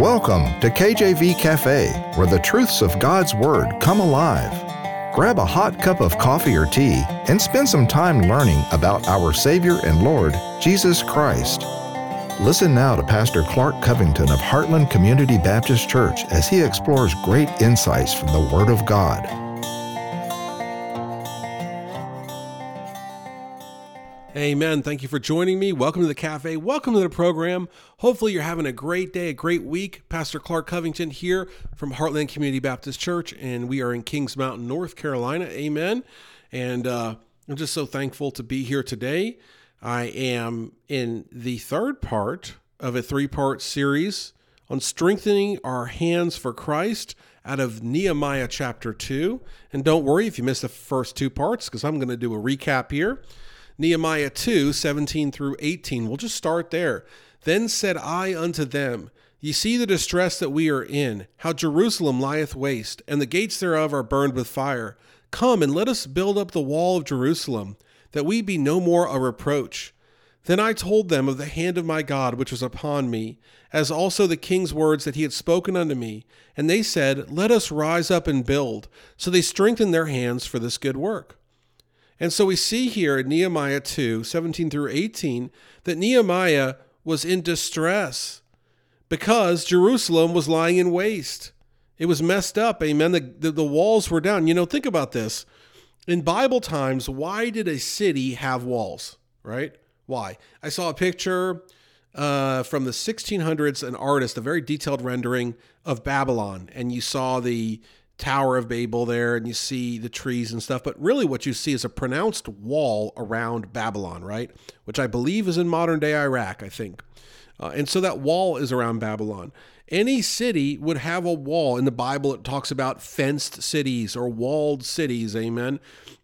Welcome to KJV Cafe, where the truths of God's Word come alive. Grab a hot cup of coffee or tea and spend some time learning about our Savior and Lord, Jesus Christ. Listen now to Pastor Clark Covington of Heartland Community Baptist Church as he explores great insights from the Word of God. Amen. Thank you for joining me. Welcome to the cafe. Welcome to the program. Hopefully, you're having a great day, a great week. Pastor Clark Covington here from Heartland Community Baptist Church, and we are in Kings Mountain, North Carolina. Amen. And uh, I'm just so thankful to be here today. I am in the third part of a three part series on strengthening our hands for Christ out of Nehemiah chapter 2. And don't worry if you missed the first two parts, because I'm going to do a recap here. Nehemiah 2 17 through 18. We'll just start there. Then said I unto them, Ye see the distress that we are in, how Jerusalem lieth waste, and the gates thereof are burned with fire. Come and let us build up the wall of Jerusalem, that we be no more a reproach. Then I told them of the hand of my God which was upon me, as also the king's words that he had spoken unto me. And they said, Let us rise up and build. So they strengthened their hands for this good work. And so we see here in Nehemiah 2 17 through 18 that Nehemiah was in distress because Jerusalem was lying in waste. It was messed up. Amen. The, the, the, walls were down. You know, think about this. In Bible times, why did a city have walls, right? Why? I saw a picture uh, from the 1600s, an artist, a very detailed rendering of Babylon, and you saw the Tower of Babel there and you see the trees and stuff, but really what you see is a pronounced wall around Babylon, right? Which I believe is in modern day Iraq, I think. Uh, and so that wall is around Babylon. Any city would have a wall. In the Bible, it talks about fenced cities or walled cities. Amen.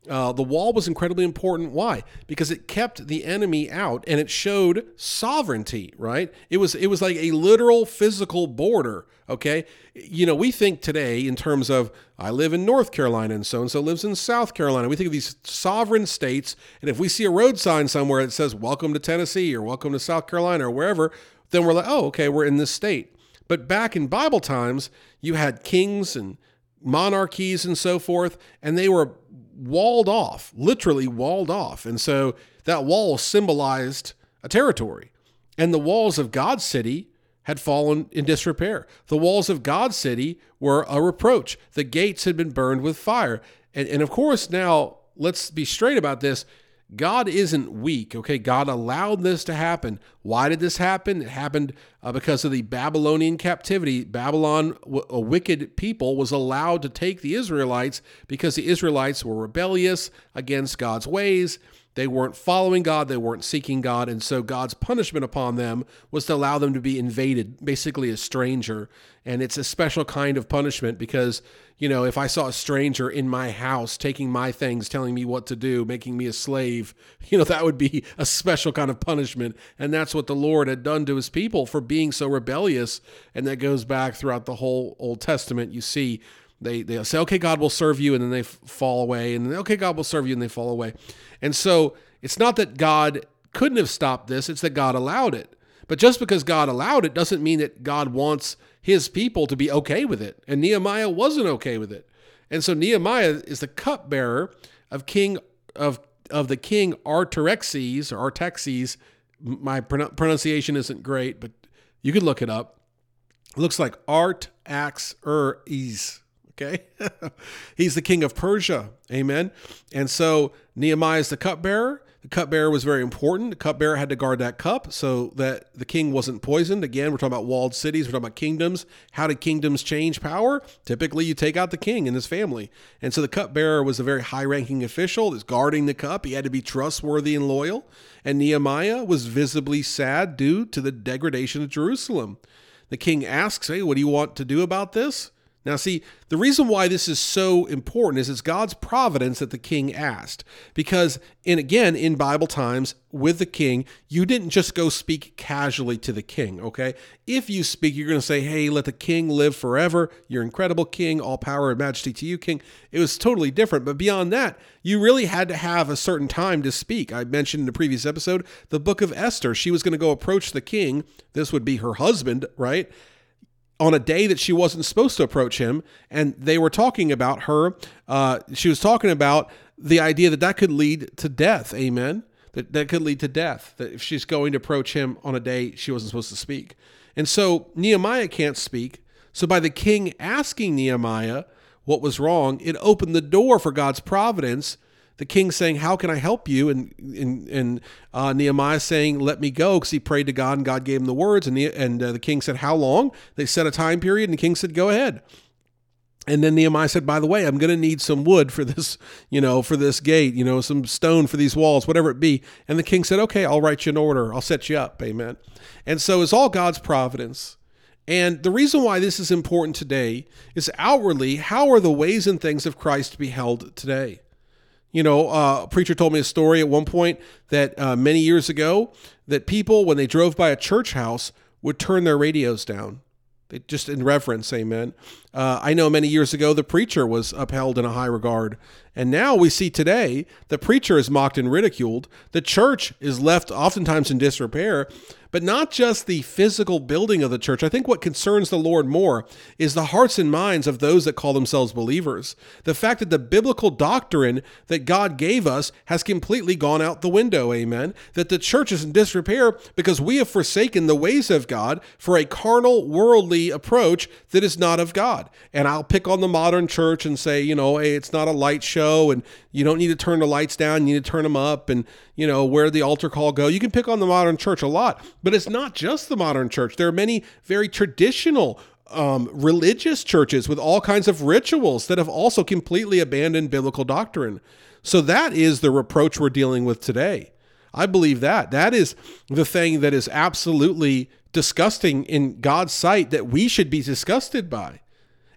Uh, the wall was incredibly important. Why? Because it kept the enemy out and it showed sovereignty. Right? It was it was like a literal physical border. Okay. You know, we think today in terms of I live in North Carolina and so and so lives in South Carolina. We think of these sovereign states, and if we see a road sign somewhere that says "Welcome to Tennessee" or "Welcome to South Carolina" or wherever, then we're like, oh, okay, we're in this state. But back in Bible times, you had kings and monarchies and so forth, and they were walled off, literally walled off. And so that wall symbolized a territory. And the walls of God's city had fallen in disrepair. The walls of God's city were a reproach. The gates had been burned with fire. And, and of course, now let's be straight about this. God isn't weak, okay? God allowed this to happen. Why did this happen? It happened uh, because of the Babylonian captivity. Babylon, a wicked people, was allowed to take the Israelites because the Israelites were rebellious against God's ways. They weren't following God, they weren't seeking God, and so God's punishment upon them was to allow them to be invaded, basically a stranger. And it's a special kind of punishment because, you know, if I saw a stranger in my house taking my things, telling me what to do, making me a slave, you know, that would be a special kind of punishment. And that's what the Lord had done to his people for being so rebellious. And that goes back throughout the whole Old Testament. You see, they they say, okay, God will serve you, and then they f- fall away, and then, okay, God will serve you, and they fall away. And so it's not that God couldn't have stopped this, it's that God allowed it. But just because God allowed it doesn't mean that God wants his people to be okay with it. And Nehemiah wasn't okay with it. And so Nehemiah is the cupbearer of King of of the king Artaxerxes or Artaxerxes. My pronunciation isn't great, but you could look it up. It looks like art axe er Artaxerxes. Okay. He's the king of Persia. Amen. And so Nehemiah is the cupbearer. The cupbearer was very important. The cupbearer had to guard that cup so that the king wasn't poisoned. Again, we're talking about walled cities, we're talking about kingdoms. How did kingdoms change power? Typically, you take out the king and his family. And so the cupbearer was a very high ranking official, is guarding the cup. He had to be trustworthy and loyal. And Nehemiah was visibly sad due to the degradation of Jerusalem. The king asks, Hey, what do you want to do about this? Now, see, the reason why this is so important is it's God's providence that the king asked. Because, and again, in Bible times with the king, you didn't just go speak casually to the king, okay? If you speak, you're going to say, hey, let the king live forever. You're incredible king, all power and majesty to you, king. It was totally different. But beyond that, you really had to have a certain time to speak. I mentioned in the previous episode the book of Esther. She was going to go approach the king. This would be her husband, right? On a day that she wasn't supposed to approach him, and they were talking about her. Uh, she was talking about the idea that that could lead to death. Amen. That that could lead to death. That if she's going to approach him on a day she wasn't supposed to speak, and so Nehemiah can't speak. So by the king asking Nehemiah what was wrong, it opened the door for God's providence the king saying, "How can I help you?" and and, and uh, Nehemiah saying, "Let me go," because he prayed to God and God gave him the words. And the, and uh, the king said, "How long?" They set a time period, and the king said, "Go ahead." And then Nehemiah said, "By the way, I'm going to need some wood for this, you know, for this gate, you know, some stone for these walls, whatever it be." And the king said, "Okay, I'll write you an order. I'll set you up." Amen. And so it's all God's providence. And the reason why this is important today is outwardly, how are the ways and things of Christ beheld today? You know, uh, a preacher told me a story at one point that uh, many years ago that people, when they drove by a church house, would turn their radios down. They, just in reverence, amen. Uh, I know many years ago the preacher was upheld in a high regard. And now we see today the preacher is mocked and ridiculed. The church is left oftentimes in disrepair but not just the physical building of the church. I think what concerns the Lord more is the hearts and minds of those that call themselves believers. The fact that the biblical doctrine that God gave us has completely gone out the window, amen. That the church is in disrepair because we have forsaken the ways of God for a carnal, worldly approach that is not of God. And I'll pick on the modern church and say, you know, hey, it's not a light show and you don't need to turn the lights down, you need to turn them up and, you know, where the altar call go. You can pick on the modern church a lot, but it's not just the modern church. There are many very traditional um, religious churches with all kinds of rituals that have also completely abandoned biblical doctrine. So that is the reproach we're dealing with today. I believe that. That is the thing that is absolutely disgusting in God's sight that we should be disgusted by.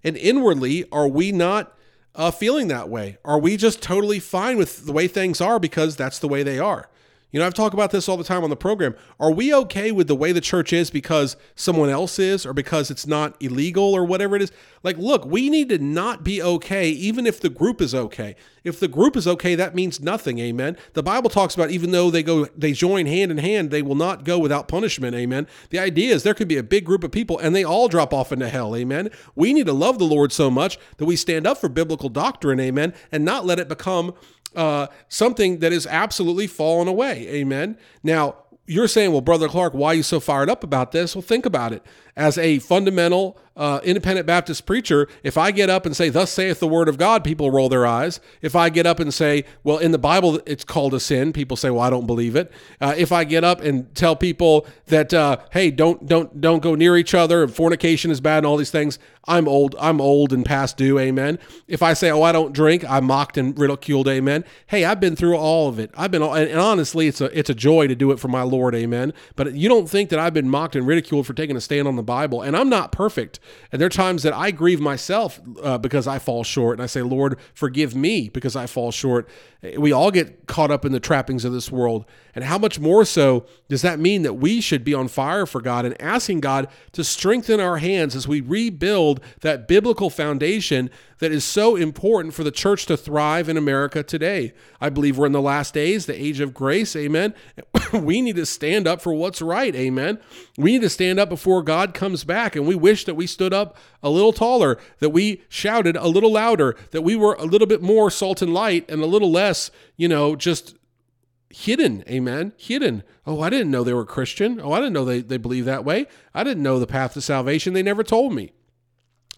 And inwardly, are we not uh, feeling that way? Are we just totally fine with the way things are because that's the way they are? You know, I've talked about this all the time on the program. Are we okay with the way the church is because someone else is or because it's not illegal or whatever it is? Like, look, we need to not be okay even if the group is okay. If the group is okay, that means nothing. Amen. The Bible talks about even though they go they join hand in hand, they will not go without punishment. Amen. The idea is there could be a big group of people and they all drop off into hell. Amen. We need to love the Lord so much that we stand up for biblical doctrine, amen, and not let it become uh, something that is absolutely fallen away. Amen. Now, you're saying, well, Brother Clark, why are you so fired up about this? Well, think about it. As a fundamental uh, independent Baptist preacher, if I get up and say, Thus saith the word of God, people roll their eyes. If I get up and say, Well, in the Bible, it's called a sin, people say, Well, I don't believe it. Uh, if I get up and tell people that, uh, Hey, don't, don't, don't go near each other, and fornication is bad, and all these things, I'm old, I'm old and past due, amen. If I say, Oh, I don't drink, I'm mocked and ridiculed, amen. Hey, I've been through all of it. I've been, and honestly, it's a, it's a joy to do it for my Lord, amen. But you don't think that I've been mocked and ridiculed for taking a stand on the Bible, and I'm not perfect. And there are times that I grieve myself uh, because I fall short. And I say, Lord, forgive me because I fall short. We all get caught up in the trappings of this world. And how much more so does that mean that we should be on fire for God and asking God to strengthen our hands as we rebuild that biblical foundation that is so important for the church to thrive in America today? I believe we're in the last days, the age of grace. Amen. we need to stand up for what's right. Amen. We need to stand up before God comes back. And we wish that we stood up a little taller, that we shouted a little louder, that we were a little bit more salt and light and a little less, you know, just hidden. Amen. Hidden. Oh, I didn't know they were Christian. Oh, I didn't know they, they believe that way. I didn't know the path to salvation. They never told me.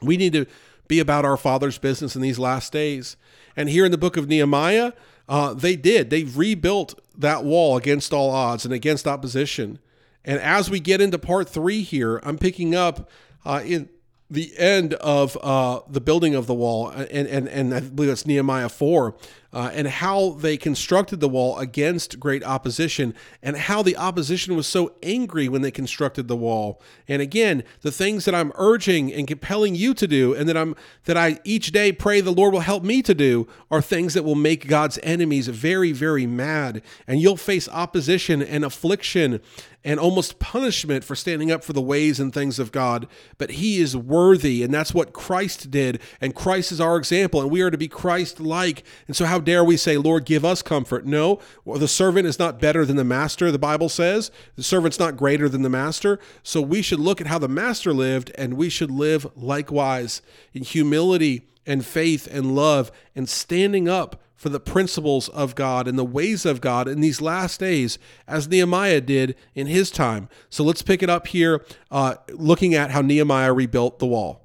We need to be about our Father's business in these last days. And here in the book of Nehemiah, uh, they did. They rebuilt that wall against all odds and against opposition. And as we get into part three here, I'm picking up uh, in the end of uh, the building of the wall, and, and, and I believe it's Nehemiah 4, uh, and how they constructed the wall against great opposition, and how the opposition was so angry when they constructed the wall. And again, the things that I'm urging and compelling you to do, and that I'm that I each day pray the Lord will help me to do, are things that will make God's enemies very, very mad, and you'll face opposition and affliction and almost punishment for standing up for the ways and things of God, but he is worthy, and that's what Christ did, and Christ is our example, and we are to be Christ like. And so, how dare we say, Lord, give us comfort? No, the servant is not better than the master, the Bible says. The servant's not greater than the master. So, we should look at how the master lived, and we should live likewise in humility and faith and love and standing up for the principles of God and the ways of God in these last days, as Nehemiah did in his time. So let's pick it up here, uh, looking at how Nehemiah rebuilt the wall.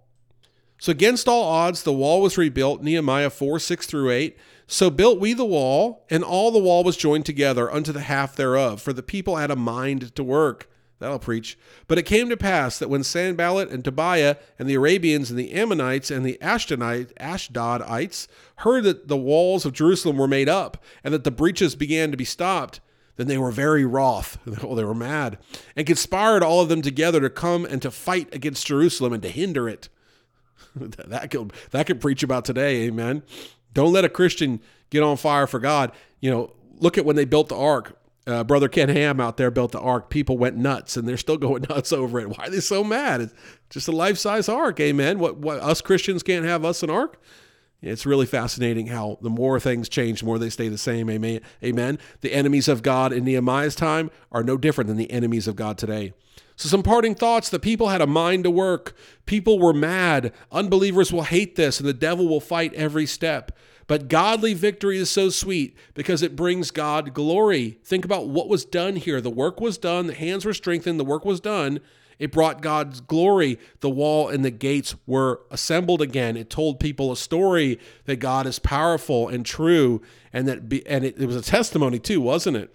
So, against all odds, the wall was rebuilt, Nehemiah 4 6 through 8. So built we the wall, and all the wall was joined together unto the half thereof, for the people had a mind to work. That'll preach. But it came to pass that when Sanballat and Tobiah and the Arabians and the Ammonites and the Ashdodite, Ashdodites heard that the walls of Jerusalem were made up and that the breaches began to be stopped, then they were very wroth. Well, oh, they were mad and conspired all of them together to come and to fight against Jerusalem and to hinder it. that could that could preach about today, amen. Don't let a Christian get on fire for God. You know, look at when they built the ark uh, brother Ken Ham out there built the ark. People went nuts, and they're still going nuts over it. Why are they so mad? It's just a life size ark, amen. What, what us Christians can't have us an ark? It's really fascinating how the more things change, the more they stay the same. Amen. Amen. The enemies of God in Nehemiah's time are no different than the enemies of God today. So, some parting thoughts the people had a mind to work. People were mad. Unbelievers will hate this, and the devil will fight every step. But godly victory is so sweet because it brings God glory. Think about what was done here. The work was done, the hands were strengthened, the work was done. It brought God's glory. The wall and the gates were assembled again. It told people a story that God is powerful and true, and that be, and it, it was a testimony too, wasn't it?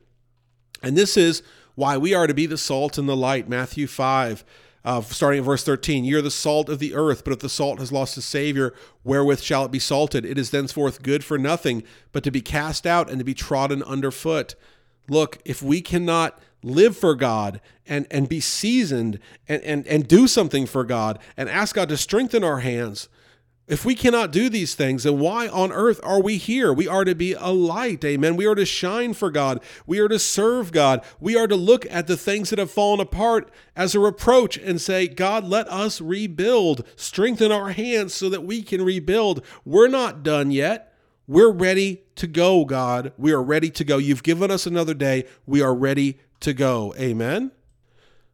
And this is why we are to be the salt and the light. Matthew five uh, starting at verse 13 You're the salt of the earth, but if the salt has lost its Savior, wherewith shall it be salted? It is thenceforth good for nothing, but to be cast out and to be trodden underfoot. Look, if we cannot live for God and, and be seasoned and, and, and do something for God and ask God to strengthen our hands, if we cannot do these things, then why on earth are we here? We are to be a light, amen. We are to shine for God. We are to serve God. We are to look at the things that have fallen apart as a reproach and say, God, let us rebuild. Strengthen our hands so that we can rebuild. We're not done yet. We're ready to go, God. We are ready to go. You've given us another day. We are ready to go. Amen.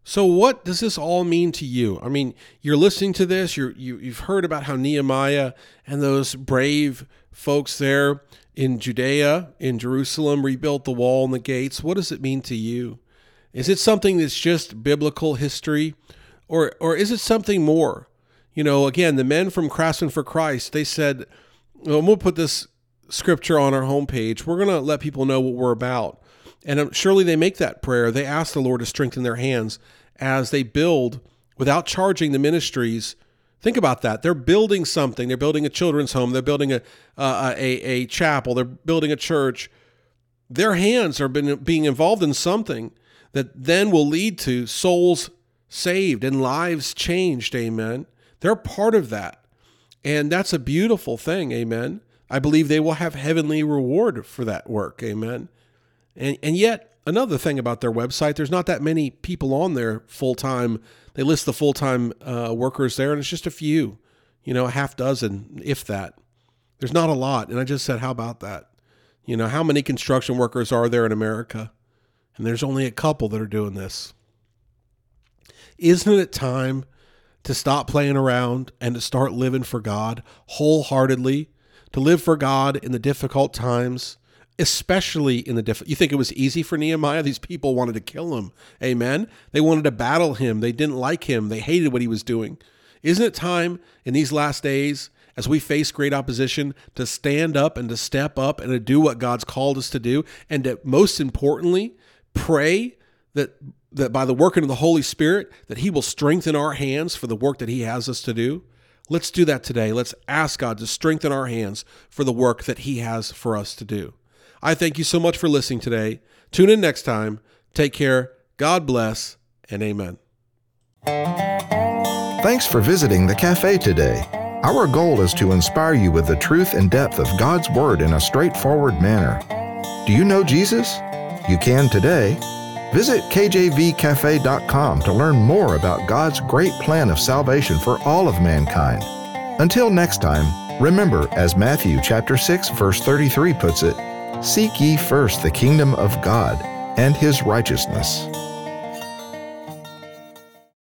So, what does this all mean to you? I mean, you're listening to this, you're, you, you've heard about how Nehemiah and those brave folks there in Judea, in Jerusalem, rebuilt the wall and the gates. What does it mean to you? Is it something that's just biblical history, or, or is it something more? You know, again, the men from Craftsmen for Christ, they said, well, we'll put this scripture on our homepage. We're going to let people know what we're about. And um, surely they make that prayer. They ask the Lord to strengthen their hands as they build without charging the ministries. Think about that. They're building something. They're building a children's home. They're building a, uh, a, a chapel. They're building a church. Their hands are been, being involved in something that then will lead to souls saved and lives changed. Amen. They're part of that. And that's a beautiful thing. Amen. I believe they will have heavenly reward for that work. Amen. And, and yet, another thing about their website, there's not that many people on there full time. They list the full time uh, workers there, and it's just a few, you know, a half dozen, if that. There's not a lot. And I just said, how about that? You know, how many construction workers are there in America? And there's only a couple that are doing this. Isn't it time to stop playing around and to start living for God wholeheartedly, to live for God in the difficult times, especially in the diff. You think it was easy for Nehemiah? These people wanted to kill him. Amen. They wanted to battle him. They didn't like him. They hated what he was doing. Isn't it time in these last days, as we face great opposition, to stand up and to step up and to do what God's called us to do, and to most importantly, pray that that by the working of the Holy Spirit, that He will strengthen our hands for the work that He has us to do. Let's do that today. Let's ask God to strengthen our hands for the work that He has for us to do. I thank you so much for listening today. Tune in next time. Take care. God bless and amen. Thanks for visiting the cafe today. Our goal is to inspire you with the truth and depth of God's Word in a straightforward manner. Do you know Jesus? You can today. Visit kjvcafe.com to learn more about God's great plan of salvation for all of mankind. Until next time, remember, as Matthew chapter 6 verse 33 puts it, Seek ye first the kingdom of God and his righteousness